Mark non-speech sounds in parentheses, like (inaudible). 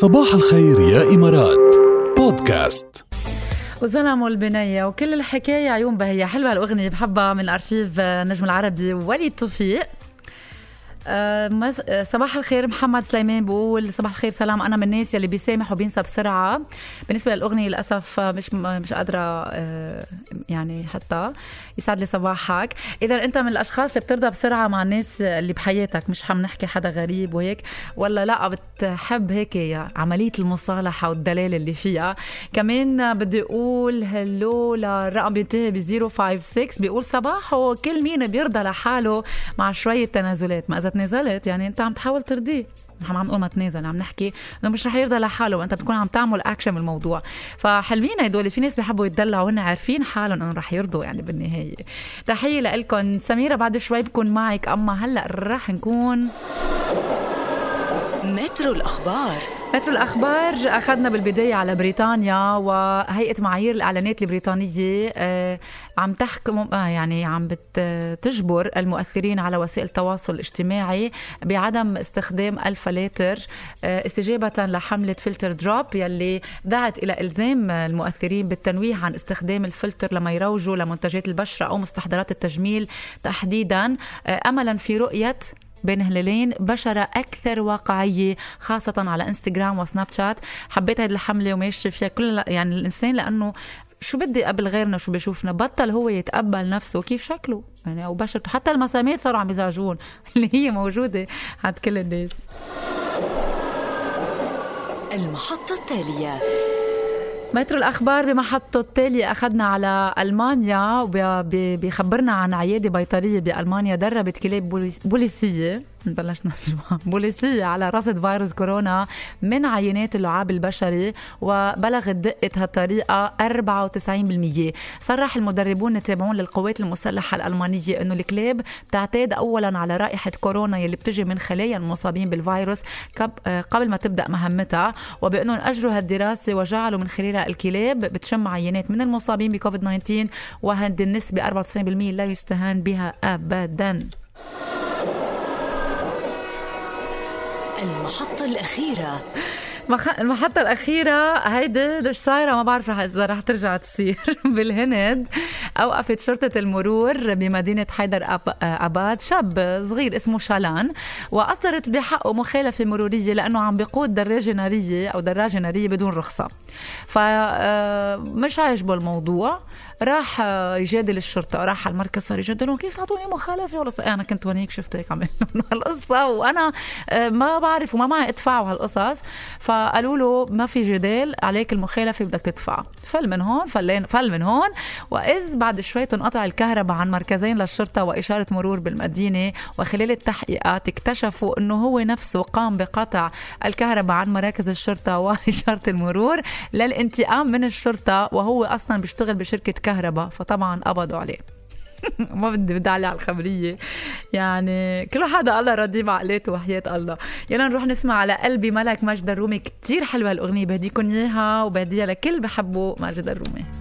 صباح الخير يا إمارات. بودكاست. وظلموا البنية. وكل الحكاية عيون بهية. حلوة الأغنية. بحبها من أرشيف نجم العربي. وليد توفيق. صباح الخير محمد سليمان بقول صباح الخير سلام. أنا من الناس يلي بيسامح وبينسى بسرعة. بالنسبة للأغنية للأسف آه، مش مش قادرة آه، يعني حتى يسعد لي صباحك. إذا أنت من الأشخاص اللي بترضى بسرعة مع الناس اللي بحياتك مش عم نحكي حدا غريب وهيك ولا لا بتحب هيك عملية المصالحة والدلاله اللي فيها. كمان بدي أقول هلو للرقم بينتهي ب 056 بيقول صباحو كل مين بيرضى لحاله مع شوية تنازلات. ما أذا تنازلت يعني أنت عم تحاول ترضيه نحن عم نقول ما تنازل عم نحكي إنه مش رح يرضى لحاله وأنت بتكون عم تعمل اكشن بالموضوع. فحلوين هدول في ناس بيحبوا يتدلعوا وهن عارفين حالهم انه رح يرضوا يعني بالنهاية. تحيه لكم سميرة بعد شوي بكون معك. أما هلأ رح نكون مترو الأخبار. مترو الأخبار أخذنا بالبداية على بريطانيا وهيئة معايير الإعلانات البريطانية آه، عم تحكم آه، يعني عم بتجبر المؤثرين على وسائل التواصل الاجتماعي بعدم استخدام الفلاتر آه، استجابة لحملة Filter Drop يلي دعت إلى إلزام المؤثرين بالتنويه عن استخدام الفلتر لما يروجوا لمنتجات البشرة أو مستحضرات التجميل تحديدا. أملا في رؤية بين هلالين بشرة أكثر واقعية خاصة على إنستغرام وسناب شات. حبيت هذه الحملة وماشي فيها كل يعني الإنسان لأنه شو بدي قبل غيرنا شو بشوفنا بطل هو يتقبل نفسه كيف شكله يعني أو بشرته. حتى المسامات صاروا عم يزعجون (laughs) اللي هي موجودة عند كل الناس. المحطة التالية. مترو الأخبار بمحطته التالية أخذنا على ألمانيا وبيخبرنا عن عيادة بيطرية بألمانيا دربت كلاب بوليس بوليسية. بلشنا نجمع بوليسية على رصد فيروس كورونا من عينات اللعاب البشري وبلغت دقة هالطريقة 94% صرح المدربون التابعون للقوات المسلحة الألمانية أنه الكلاب بتعتاد أولا على رائحة كورونا يلي بتجي من خلايا المصابين بالفيروس قب- قبل ما تبدأ مهمتها وبأنهم أجروا هالدراسة وجعلوا من خلالها الكلاب بتشم عينات من المصابين بكوفيد 19 وهذه النسبة 94% لا يستهان بها أبداً. المحطة الأخيرة. المحطة الأخيرة هيدي مش صايرة ما بعرف إذا رح ترجع تصير (laughs) بالهند أوقفت شرطة المرور بمدينة حيدر أب... أباد شاب صغير اسمه شالان وأصدرت بحقه مخالفة مرورية لأنه عم بيقود دراجة نارية أو دراجة نارية بدون رخصة. فمش عاجبه الموضوع. راح آه، يجادل الشرطة راح على المركز صار يجادلهم كيف تعطوني مخالفة؟ ولا أنا كنت هونيك شفت هيك عم يعملوا (laughs) هالقصة. وأنا آه، ما بعرف وما معي ادفع وهالقصص. فقالوا له ما في جدال عليك المخالفة بدك تدفع. فل من هون فلين فل من هون. وإذ بعد شوي تنقطع الكهرباء عن مركزين للشرطة وإشارة مرور بالمدينة وخلال التحقيقات اكتشفوا أنه هو نفسه قام بقطع الكهرباء عن مراكز الشرطة (laughs) وإشارة المرور للانتقام من الشرطة وهو أصلا بيشتغل بشركة كهرباء فطبعا قبضوا عليه. (laughs) ما بدي بدي على الخبرية. يعني كل حدا الله راضي بعقلاته وحياة الله. يلا نروح نسمع على قلبي ملك ماجد الرومي. كتير حلوة الأغنية بهديكم إياها وبهديها لكل بحبوا ماجد الرومي.